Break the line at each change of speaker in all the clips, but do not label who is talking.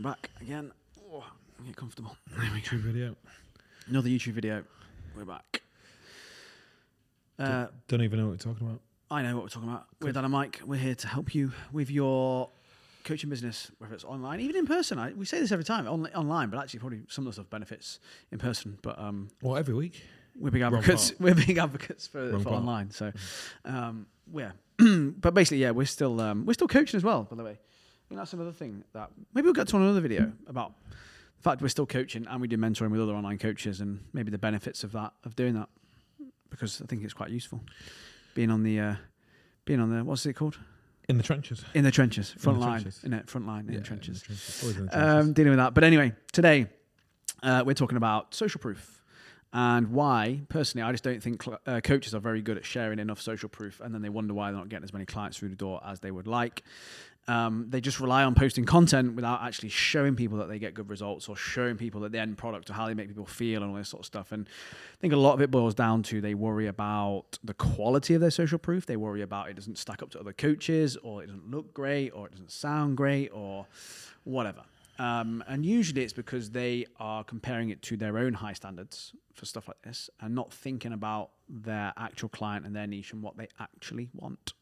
I'm back again. Oh, get comfortable.
YouTube video.
Another YouTube video. We're back. Uh,
Don't even know what we're talking about.
I know what we're talking about. We're Dan and Mike. We're here to help you with your coaching business, whether it's online, even in person. I, we say this every time, on, online, but actually probably some of the stuff benefits in person. But um,
Well, every week.
we're big advocates. We're big advocates for, for online. So, um, yeah. but basically, yeah, we're still um, we're still coaching as well. By the way, think that's another thing that maybe we'll get to on another video about the fact we're still coaching and we do mentoring with other online coaches and maybe the benefits of that of doing that because I think it's quite useful being on the uh, being on the what's it called
In the trenches.
in the trenches front
the
line
trenches.
in it front line in
Yeah,
the trenches
Always in the trenches.
um, dealing with that. But anyway, today uh, we're talking about social proof and why, personally, I just don't think cl- uh, coaches are very good at sharing enough social proof, and then they wonder why they're not getting as many clients through the door as they would like. Um, they just rely on posting content without actually showing people that they get good results or showing people that the end product or how they make people feel and all this sort of stuff. And I think a lot of it boils down to they worry about the quality of their social proof. They worry about it doesn't stack up to other coaches or it doesn't look great or it doesn't sound great or whatever. Um, and usually it's because they are comparing it to their own high standards for stuff like this and not thinking about their actual client and their niche and what they actually want.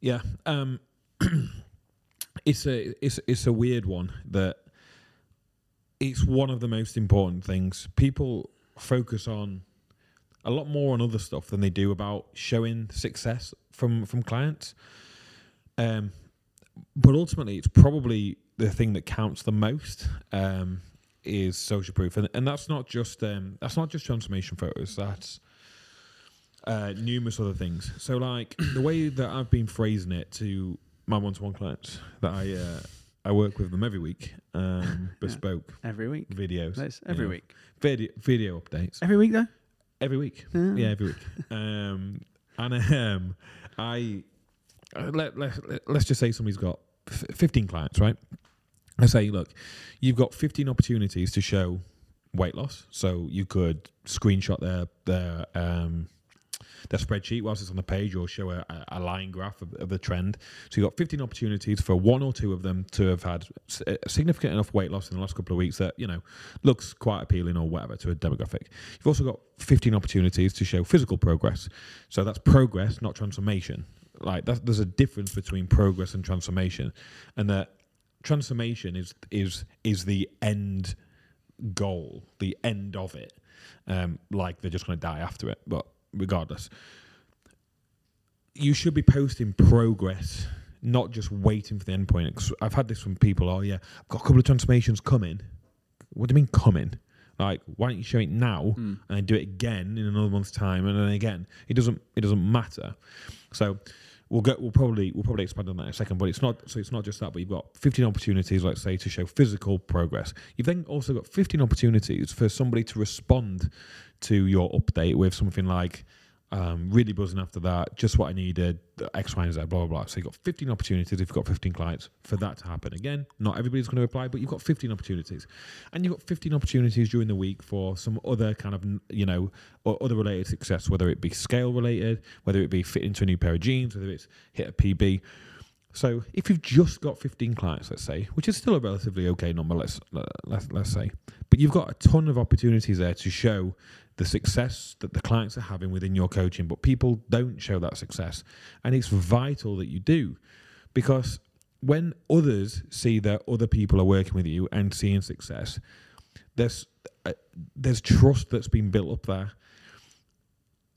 Yeah. Um, it's a it's it's a weird one that it's one of the most important things. People focus on a lot more on other stuff than they do about showing success from from clients. Um, but ultimately, it's probably the thing that counts the most. Um, is social proof, and, and that's not just um, that's not just transformation photos. That's uh, numerous other things. So, like the way that I've been phrasing it to my one-to-one clients that I uh, I work with them every week, um, bespoke
Every week.
videos,
That's every
Yeah.
week.
video video updates
Every week, though?
every week.
Yeah.
Yeah, every week. um, and um, I uh, let, let let let's just say somebody's got f- fifteen clients, right? I say, look, you've got fifteen opportunities to show weight loss. So you could screenshot their their um, their spreadsheet whilst it's on the page, or show a, a- line graph of, of the trend. So you've got 15 opportunities for one or two of them to have had significant enough weight loss in the last couple of weeks that you know looks quite appealing or whatever to a demographic. You've also got 15 opportunities to show physical progress. So that's progress, not transformation. Like there's a difference between progress and transformation, and that transformation is is is the end goal, the end of it. Um, like they're just going to die after it, but regardless, you should be posting progress, not just waiting for the end point. 'Cause I've had this from people. Oh yeah, I've got a couple of transformations coming. What do you mean coming? Like, why don't you show it now
Hmm.
and then do it again in another month's time, and then again? It doesn't. It doesn't matter. So we'll go. We'll probably we'll probably expand on that in a second. But it's not. So it's not just that. But you've got 15 opportunities, let's say, to show physical progress. You've then also got 15 opportunities for somebody to respond to your update with something like. Um, really buzzing after that, just what I needed, X, Y, and Z, blah, blah, blah. So you've got 15 opportunities if you've got 15 clients for that to happen. Again, not everybody's going to apply, but you've got 15 opportunities. And you've got 15 opportunities during the week for some other kind of, you know, or other related success, whether it be scale related, whether it be fit into a new pair of jeans, whether it's hit a PB. So if you've just got 15 clients, let's say, which is still a relatively okay number, let's let's, let's say, but you've got a ton of opportunities there to show the success that the clients are having within your coaching, but people don't show that success, and it's vital that you do, because when others see that other people are working with you and seeing success, there's uh, there's trust that's been built up there,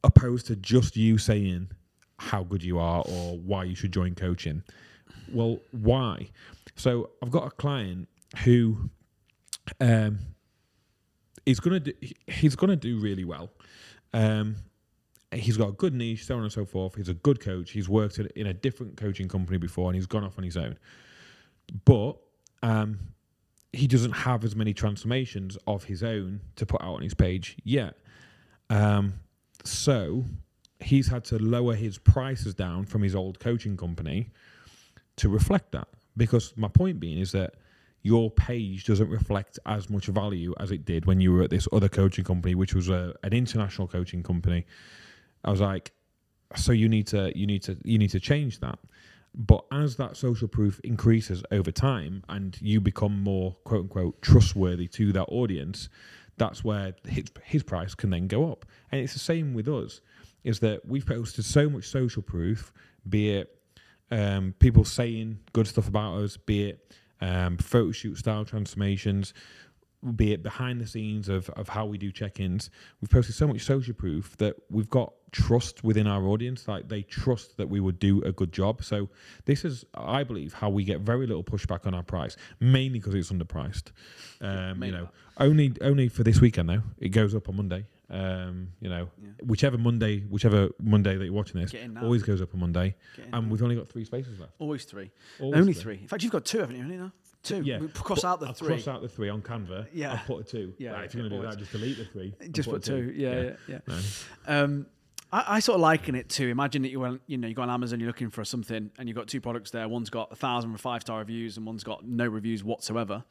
opposed to just you saying how good you are or why you should join coaching. Well, why? So I've got a client who um is gonna do he's gonna do really well. Um he's got a good niche, so on and so forth. He's a good coach. He's worked in a different coaching company before and he's gone off on his own. But um he doesn't have as many transformations of his own to put out on his page yet. Um so he's had to lower his prices down from his old coaching company to reflect that. Because my point being is that your page doesn't reflect as much value as it did when you were at this other coaching company, which was a, an international coaching company. I was like, so you need to you need to you need to change that. But as that social proof increases over time and you become more quote unquote trustworthy to that audience, that's where his, his price can then go up. And it's the same with us, is that we've posted so much social proof, be it um, people saying good stuff about us, be it um, photo shoot style transformations, be it behind the scenes of, of how we do check-ins. We've posted so much social proof that we've got trust within our audience. Like they trust that we would do a good job. So this is, I believe, how we get very little pushback on our price, mainly because it's underpriced. Um, you know, only only for this weekend though. It goes up on Monday. Um, you know,
Yeah.
whichever Monday, whichever Monday that you're watching this,
Get in now.
always goes up on Monday, and we've only got three spaces left.
Always three.
Always
Only three. In fact, you've got two, haven't you? Only now? Two.
Yeah.
We cross out the
I've
three.
crossed out the three on Canva.
Yeah.
I'll put a two.
Yeah,
Right, if you're going to do that, just delete the three.
Just put
a
two. Yeah, yeah, yeah.
No.
Um, I, I sort of liken it to imagine that you went, you know, you go on Amazon, you're looking for something, and you've got two products there. One's got a thousand five star reviews, and one's got no reviews whatsoever.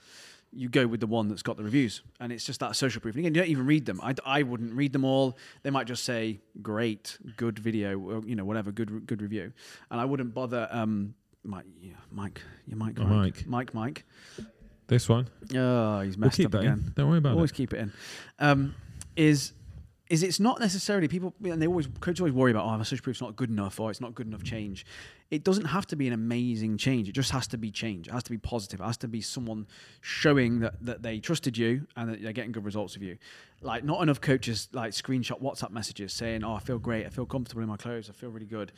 You go with the one that's got the reviews, and it's just that social proof. And again, you don't even read them. I, I wouldn't read them all. They might just say great, good video, or, you know, whatever, good good review, and I wouldn't bother. Um, Mike, yeah, Mike, your Mike,
Oh,
Mike,
Mike.
Mike.
This one.
Oh, he's
We'll
messed
keep
up again
in. Don't worry about
always
it.
Always keep it in. Um, is is it's not necessarily people and they always coaches always worry about oh my social proof's not good enough or it's not good enough change. It doesn't have to be an amazing change. It just has to be change. It has to be positive. It has to be someone showing that that they trusted you and that they're getting good results of you. Like not enough coaches like screenshot WhatsApp messages saying oh I feel great, I feel comfortable in my clothes, I feel really good.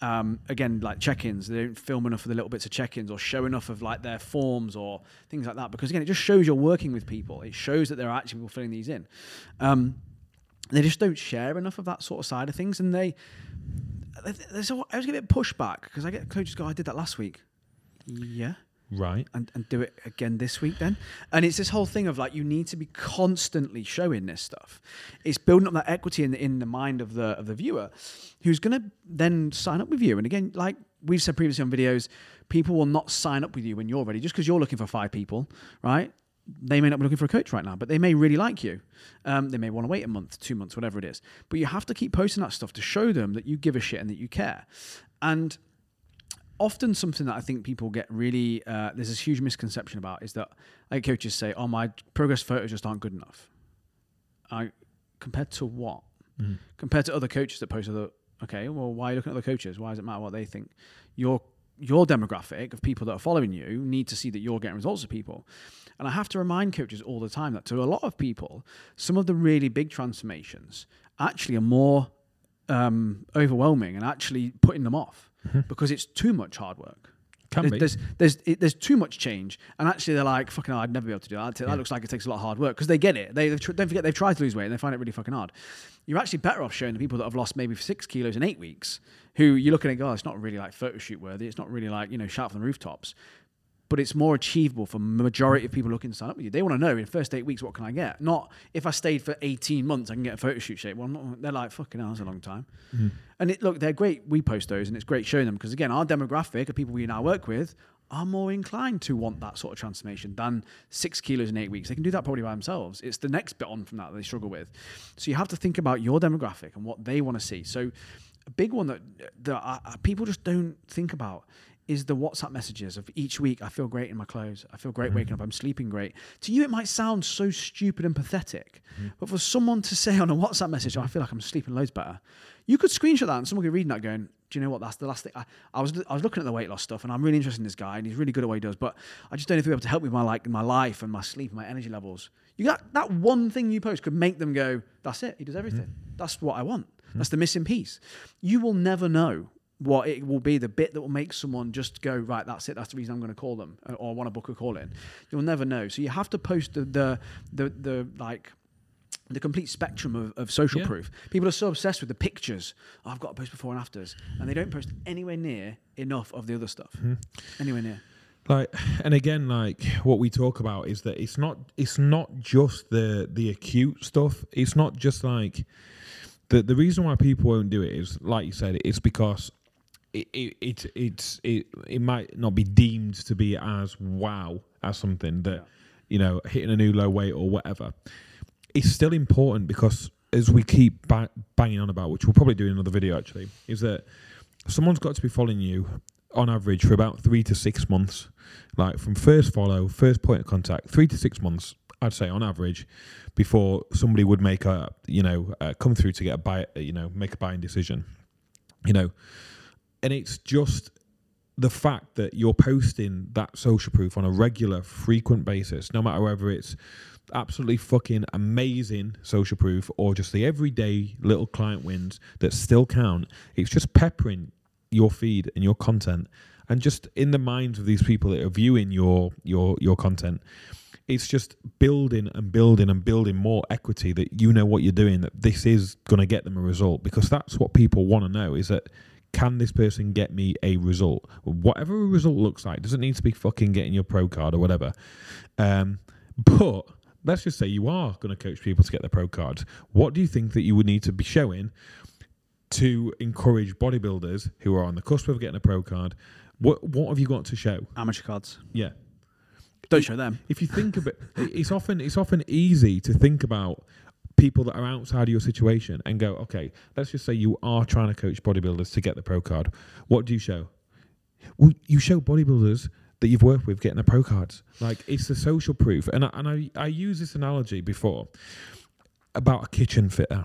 Um, again like check-ins, they don't film enough of the little bits of check-ins or show enough of like their forms or things like that because again it just shows you're working with people. It shows that there are actually people filling these in. Um, they just don't share enough of that sort of side of things, and they. There's always, I always get a bit pushback because I get coaches go, "I did that last week." Yeah,
Right.
and, and do it again this week then. And it's this whole thing of like you need to be constantly showing this stuff. It's building up that equity in the, in the mind of the of the viewer, who's going to then sign up with you. And again, like we've said previously on videos, people will not sign up with you when you're ready just because you're looking for five people, right? They may not be looking for a coach right now, but they may really like you. Um, they may want to wait a month, two months, whatever it is. But you have to keep posting that stuff to show them that you give a shit and that you care. And often something that I think people get really uh, there's this huge misconception about is that like coaches say, "Oh, my progress photos just aren't good enough." I compared to what? Compared to other coaches that post other. Okay, well, why are you looking at other coaches? Why does it matter what they think? Your your demographic of people that are following you need to see that you're getting results of people. And I have to remind coaches all the time that to a lot of people, some of the really big transformations actually are more um, overwhelming and actually putting them off because it's too much hard work.
Can
there's,
be.
There's there's, it, there's too much change, and actually they're like, "Fucking, hell, I'd never be able to do that. That looks like it takes a lot of hard work." Because they get it. They tr- don't forget they've tried to lose weight and they find it really fucking hard. You're actually better off showing the people that have lost maybe six kilos in eight weeks, who you're looking at, "Oh, it's not really like photo shoot worthy. It's not really like you know shout from the rooftops." But it's more achievable for majority of people looking to sign up with you. They want to know in the first eight weeks what can I get, not if I stayed for eighteen months I can get a photo shoot shape. Well, not, they're like fucking hell, that's a long time. Mm. And it, look, they're great. We post those, and it's great showing them because again, our demographic of people we now work with are more inclined to want that sort of transformation than six kilos in eight weeks. They can do that probably by themselves. It's the next bit on from that that they struggle with. So you have to think about your demographic and what they want to see. So a big one that that uh, people just don't think about is the WhatsApp messages of each week. I feel great in my clothes. I feel great waking mm. up. I'm sleeping great. To you, it might sound so stupid and pathetic, mm-hmm. but for someone to say on a WhatsApp message, "Oh, "I feel like I'm sleeping loads better," you could screenshot that and someone could read that going, "Do you know what? That's the last thing." I, I was I was looking at the weight loss stuff, and I'm really interested in this guy, and he's really good at what he does, but I just don't know if he'll be able to help me with my like my life and my sleep and my energy levels. You got that one thing you post could make them go, "That's it. He does everything. Mm-hmm. That's what I want. Mm-hmm. That's the missing piece." You will never know what it will be the bit that will make someone just go right that's it that's the reason i'm going to call them uh, or want to book a call in. You'll never know. So you have to post the the the, the like the complete spectrum of, of social
Yeah.
proof. People are so obsessed with the pictures. Oh, i've got to post before and afters. And they don't post anywhere near enough of the other stuff. Anywhere near.
Like and again like what we talk about is that it's not it's not just the the acute stuff. It's not just like the the reason why people won't do it is like you said it's because it it, it it's it it might not be deemed to be as wow as something that
Yeah.
you know hitting a new low weight or whatever. It's still important because as we keep ba- banging on about which we'll probably do in another video actually is that someone's got to be following you on average for about three to six months, like from first follow, first point of contact, three to six months, I'd say on average, before somebody would make a, you know, uh, come through to get a buy, you know, make a buying decision, you know, and it's just the fact that you're posting that social proof on a regular, frequent basis, no matter whether it's absolutely fucking amazing social proof or just the everyday little client wins that still count. It's just peppering your feed and your content and just in the minds of these people that are viewing your your your content it's just building and building and building more equity that you know what you're doing that this is going to get them a result because that's what people want to know is that can this person get me a result? Whatever a result looks like doesn't need to be fucking getting your pro card or whatever. Um, but let's just say you are going to coach people to get their pro cards. What do you think that you would need to be showing to encourage bodybuilders who are on the cusp of getting a pro card? What what have you got to show?
Amateur cards.
yeah.
Don't show them.
if you think of it, it's often it's often easy to think about people that are outside of your situation and go, okay, let's just say you are trying to coach bodybuilders to get the pro card. What do you show? Well, you show bodybuilders that you've worked with getting the pro cards. Like it's the social proof, and I, and I I use this analogy before about a kitchen fitter.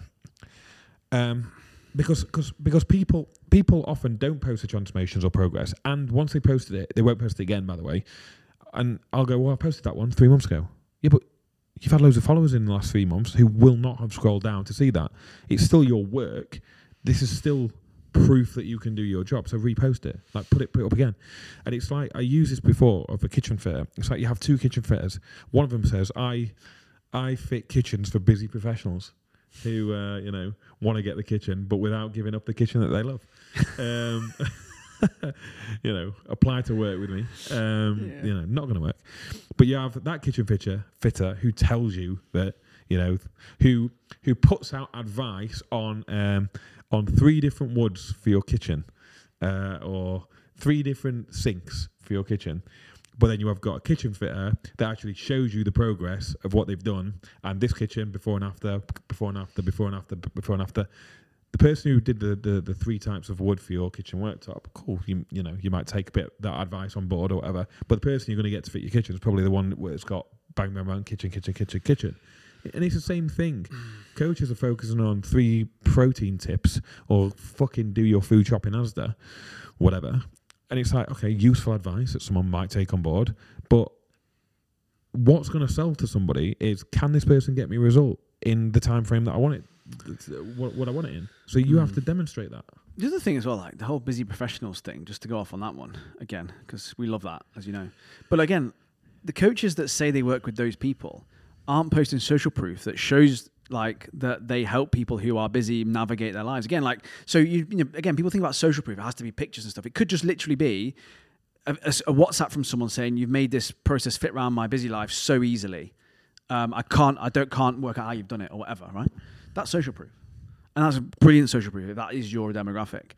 Um, because cause, because people people often don't post the transformations or progress, and once they posted it, they won't post it again. By the way, and I'll go, well, I posted that one three months ago. Yeah, but you've had loads of followers in the last three months who will not have scrolled down to see that. It's still your work. This is still proof that you can do your job. So repost it, like put it put it up again. And it's like I used this before of a kitchen fitter. It's like you have two kitchen fitters. One of them says, "I I fit kitchens for busy professionals." Who uh, you know want to get the kitchen, but without giving up the kitchen that they love. Um, you know, apply to work with me. Um,
Yeah.
You know, not going to work. But you have that kitchen fitter, fitter who tells you that you know who who puts out advice on um, on three different woods for your kitchen, uh, or three different sinks for your kitchen. But then you have got a kitchen fitter that actually shows you the progress of what they've done, and this kitchen before and after, before and after, before and after, before and after. The person who did the, the, the three types of wood for your kitchen worktop, cool. You you know you might take a bit that advice on board or whatever. But the person you're going to get to fit your kitchen is probably the one where it's got bang bang bang kitchen kitchen kitchen kitchen. And it's the same thing. Mm. Coaches are focusing on three protein tips or fucking do your food shopping Asda, whatever. And it's like, okay, useful advice that someone might take on board. But what's going to sell to somebody is can this person get me a result in the time frame that I want it, Uh, what, what I want it in? So you have to mm. demonstrate that.
The other thing as well, like the whole busy professionals thing, just to go off on that one again, because we love that, as you know. But again, the coaches that say they work with those people aren't posting social proof that shows like that they help people who are busy navigate their lives. Again, like so you, you know, again, people think about social proof. It has to be pictures and stuff. It could just literally be a, a, a WhatsApp from someone saying you've made this process fit around my busy life so easily. Um, I can't, I don't, can't work out how you've done it or whatever. Right? That's social proof. And that's a brilliant social proof. That is your demographic.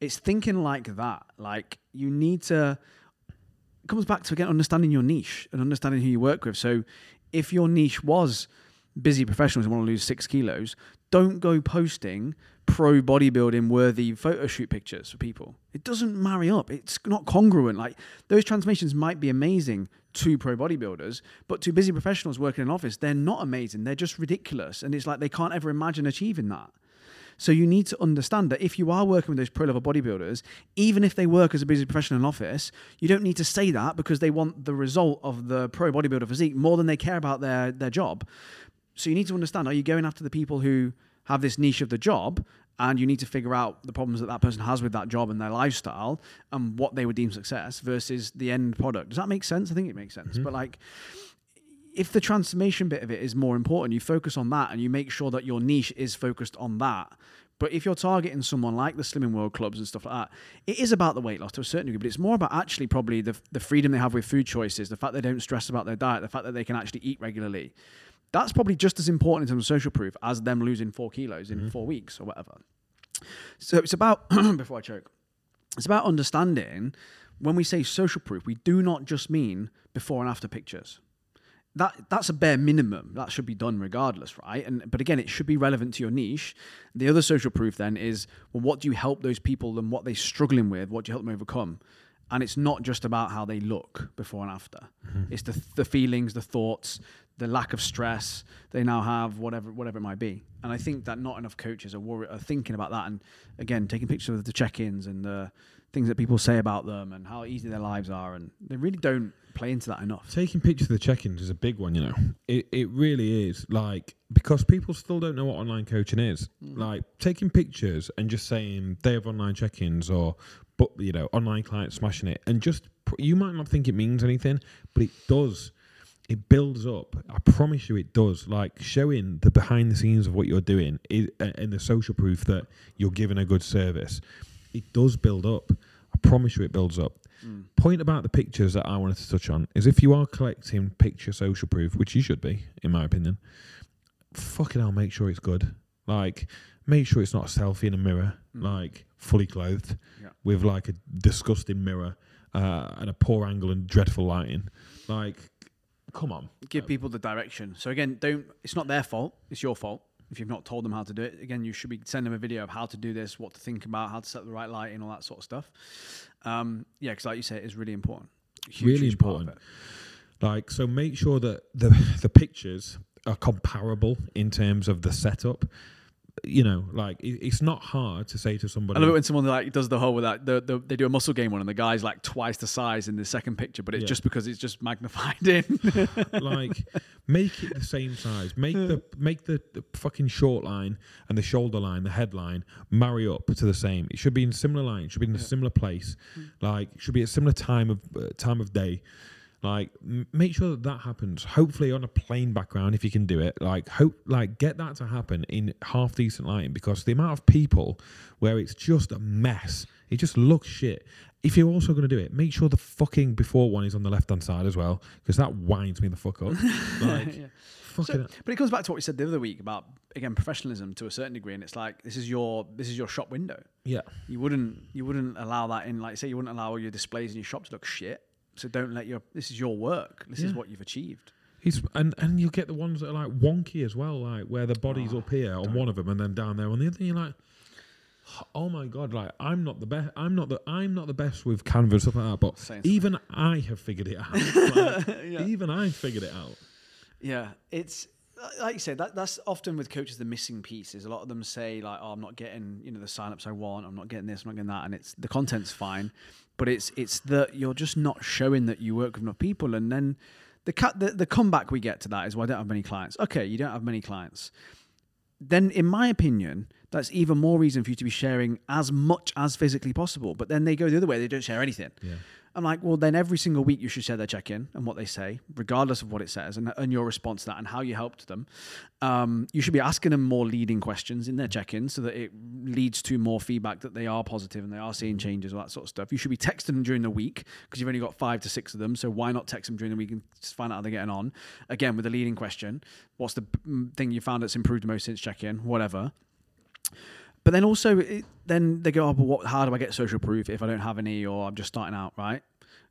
It's thinking like that. Like you need to. It comes back to again understanding your niche and understanding who you work with. So, if your niche was busy professionals who want to lose six kilos, don't go posting pro bodybuilding worthy photo shoot pictures for people. It doesn't marry up. It's not congruent. Like those transformations might be amazing to pro bodybuilders, but to busy professionals working in an office, they're not amazing. They're just ridiculous. And it's like they can't ever imagine achieving that. So you need to understand that if you are working with those pro level bodybuilders, even if they work as a busy professional in office, you don't need to say that because they want the result of the pro bodybuilder physique more than they care about their their job. So you need to understand: Are you going after the people who have this niche of the job, and you need to figure out the problems that that person has with that job and their lifestyle, and what they would deem success versus the end product? Does that make sense? I think it makes sense. Mm-hmm. But like, if the transformation bit of it is more important, you focus on that and you make sure that your niche is focused on that. But if you're targeting someone like the Slimming World clubs and stuff like that, it is about the weight loss to a certain degree, but it's more about actually probably the, the freedom they have with food choices, the fact they don't stress about their diet, the fact that they can actually eat regularly. That's probably just as important in terms of social proof as them losing four kilos in mm-hmm. four weeks or whatever. So it's about, before I choke, it's about understanding when we say social proof, we do not just mean before and after pictures. That that's a bare minimum that should be done regardless right? And but again it should be relevant to your niche. The other social proof then is well what do you help those people and what they're struggling with? What do you help them overcome? And it's not just about how they look before and after. Mm-hmm. It's the the feelings the thoughts the lack of stress they now have whatever whatever it might be and i think that not enough coaches are, worried, are thinking about that and again taking pictures of the check-ins and the things that people say about them and how easy their lives are and they really don't play into that enough
Taking pictures of the check-ins is a big one, you know. It it really is like because people still don't know what online coaching is. Mm. Like taking pictures and just saying they have online check-ins or but you know online clients smashing it and just pr- you might not think it means anything, but it does. It builds up. I promise you, it does. Like showing the behind the scenes of what you're doing is, and the social proof that you're giving a good service. It does build up. I promise you, it builds up point about the pictures that I wanted to touch on is if you are collecting picture social proof, which you should be, in my opinion, fucking hell, make sure it's good. Like, make sure it's not a selfie in a mirror, like fully clothed,
Yeah.
with like a disgusting mirror uh, and a poor angle and dreadful lighting. Like, come on.
give people the direction. So again, don't. It's not their fault. It's your fault if you've not told them how to do it. Again, you should be sending them a video of how to do this, what to think about, how to set the right lighting, all that sort of stuff. Um, yeah, because like you say, it is really important. Huge,
Really
huge
important. Like, so make sure that the the pictures are comparable in terms of the setup. You know, like it, it's not hard to say to somebody.
I love it when someone like does the whole with that. The, the, they do a muscle game one, and the guy's like twice the size in the second picture, but it's
Yeah.
just because it's just magnified in.
like make it the same size make the make the, the fucking short line and the shoulder line the headline marry up to the same it should be in similar line it should be in a similar place like it should be a similar time of uh, time of day like m- make sure that that happens hopefully on a plain background if you can do it like hope like get that to happen in half decent lighting because the amount of people where it's just a mess it just looks shit if you're also going to do it make sure the fucking before one is on the left hand side as well because that winds me the fuck up like
Yeah.
fucking
So, but it comes back to what we said the other week about again professionalism to a certain degree, and it's like this is your this is your shop window.
yeah
You wouldn't you wouldn't allow that in like say you wouldn't allow all your displays in your shop to look shit. So don't let your this is your work. This is what you've achieved.
He's, and and you'll get the ones that are like wonky as well, like where the body's
Oh,
up ah, here on one of them and then down there on the other. You're like, oh my god, like I'm not the best. I'm not the I'm not the best with Canva and stuff like that. But even I have figured it out. Like,
Yeah.
Even I figured it out.
Yeah, it's like you said that that's often with coaches the missing pieces. A lot of them say like, "Oh, I'm not getting you know the signups I want. I'm not getting this. I'm not getting that." And it's the content's fine, but it's it's that you're just not showing that you work with enough people. And then the cut the, the comeback we get to that is, "Well, I don't have many clients." Okay, you don't have many clients. Then, in my opinion, that's even more reason for you to be sharing as much as physically possible. But then they go the other way; they don't share anything.
Yeah.
I'm like, well, then every single week you should share their check in and what they say, regardless of what it says, and, and your response to that and how you helped them. Um, you should be asking them more leading questions in their check in so that it leads to more feedback that they are positive and they are seeing changes, all that sort of stuff. You should be texting them during the week because you've only got five to six of them. So why not text them during the week and just find out how they're getting on? Again, with the leading question what's the mm, thing you found that's improved most since check in? Whatever. But then also, it, then they go, oh, but what, how do I get social proof if I don't have any or I'm just starting out, right?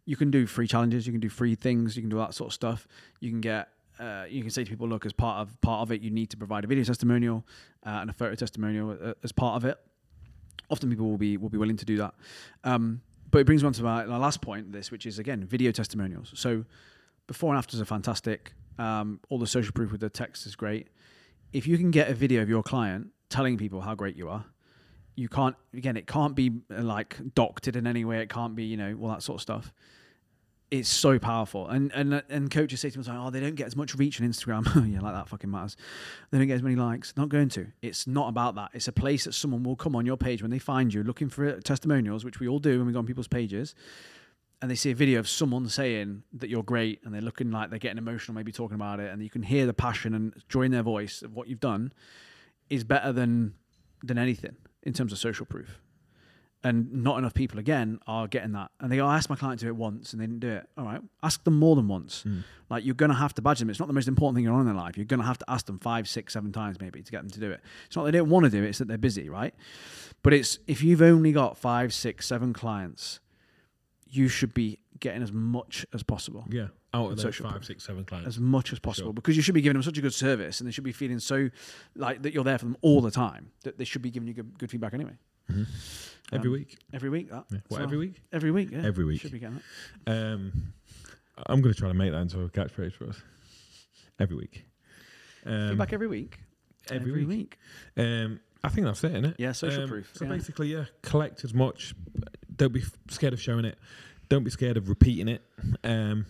You can do free challenges, you can do free things, you can do that sort of stuff. You can get, uh, you can say to people, look, as part of part of it, you need to provide a video testimonial uh, and a photo testimonial uh, as part of it. Often people will be will be willing to do that. Um, but it brings me on to my, my last point, this, which is again video testimonials. So before and afters are fantastic. Um, all the social proof with the text is great. If you can get a video of your client telling people how great you are, you can't again. It can't be uh, like doctored in any way. It can't be you know all that sort of stuff. It's so powerful, and and and coaches say to me, like, "Oh, they don't get as much reach on Instagram. Oh yeah, like that fucking matters. They don't get as many likes. Not going to. It's not about that. It's a place that someone will come on your page when they find you looking for uh, testimonials, which we all do when we go on people's pages, and they see a video of someone saying that you're great, and they're looking like they're getting emotional, maybe talking about it, and you can hear the passion and join their voice of what you've done, is better than than anything in terms of social proof. And not enough people, again, are getting that. And they go, I asked my client to do it once and they didn't do it. All right, ask them more than once. Mm. Like, you're going to have to badge them. It's not the most important thing you're on in their life. You're going to have to ask them five, six, seven times maybe to get them to do it. It's not that they don't want to do it, it's that they're busy, right? But it's if you've only got five, six, seven clients, you should be getting as much as possible.
Yeah. Out of those
social
five, six, seven clients.
as much as possible
Sure.
because you should be giving them such a good service and they should be feeling so like that you're there for them all the time that they should be giving you good, good feedback anyway.
Mhm. Every
Um,
week.
Every week, that.
Yeah. What,
well.
every week?
Every week, yeah.
Every week.
Should be getting that.
Um, I'm going to try to make that into a catchphrase for us. Every week. Um,
feedback every week.
every week. Um, I think that's it, isn't it?
Yeah, social
Um,
proof.
So
yeah.
basically, yeah, collect as much. Don't be f- scared of showing it. Don't be scared of repeating it. Um,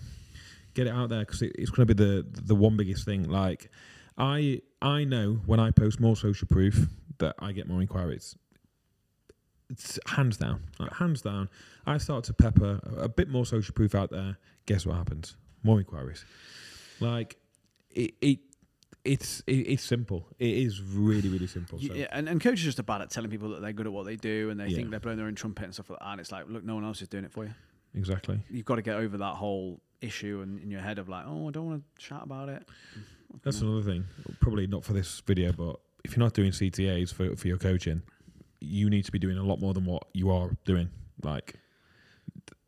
get it out there because it, it's going to be the the one biggest thing. Like, I I know when I post more social proof that I get more inquiries. It's hands down, like, hands down. I start to pepper a, a bit more social proof out there. Guess what happens? More inquiries. Like it, it it's it's simple. It is really really simple. So.
Yeah, and, and coaches are just bad at telling people that they're good at what they do and they
Yeah.
think they're blowing their own trumpet and stuff like that. And it's like, look, no one else is doing it for you.
Exactly.
You've got to get over that whole issue and in your head of like, oh, I don't want to chat about it.
That's another thing. Probably not for this video, but if you're not doing CTAs for for your coaching, you need to be doing a lot more than what you are doing. Like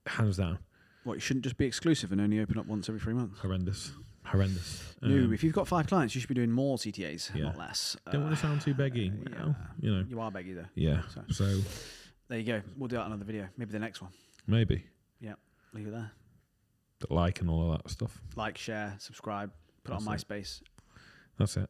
hands down,
What you shouldn't just be exclusive and only open up once every three months.
horrendous, horrendous.
no,
Um,
if you've got five clients, you should be doing more CTAs,
Yeah.
not less.
don't want to sound too beggy.
uh,
Well, you know.
You are beggy though.
Yeah.
So
So
there you go. We'll do that another video. Maybe the next one.
maybe Yeah.
Leave it there.
The like and all of that stuff.
Like, share, subscribe, put it on
That's
MySpace.
That's it.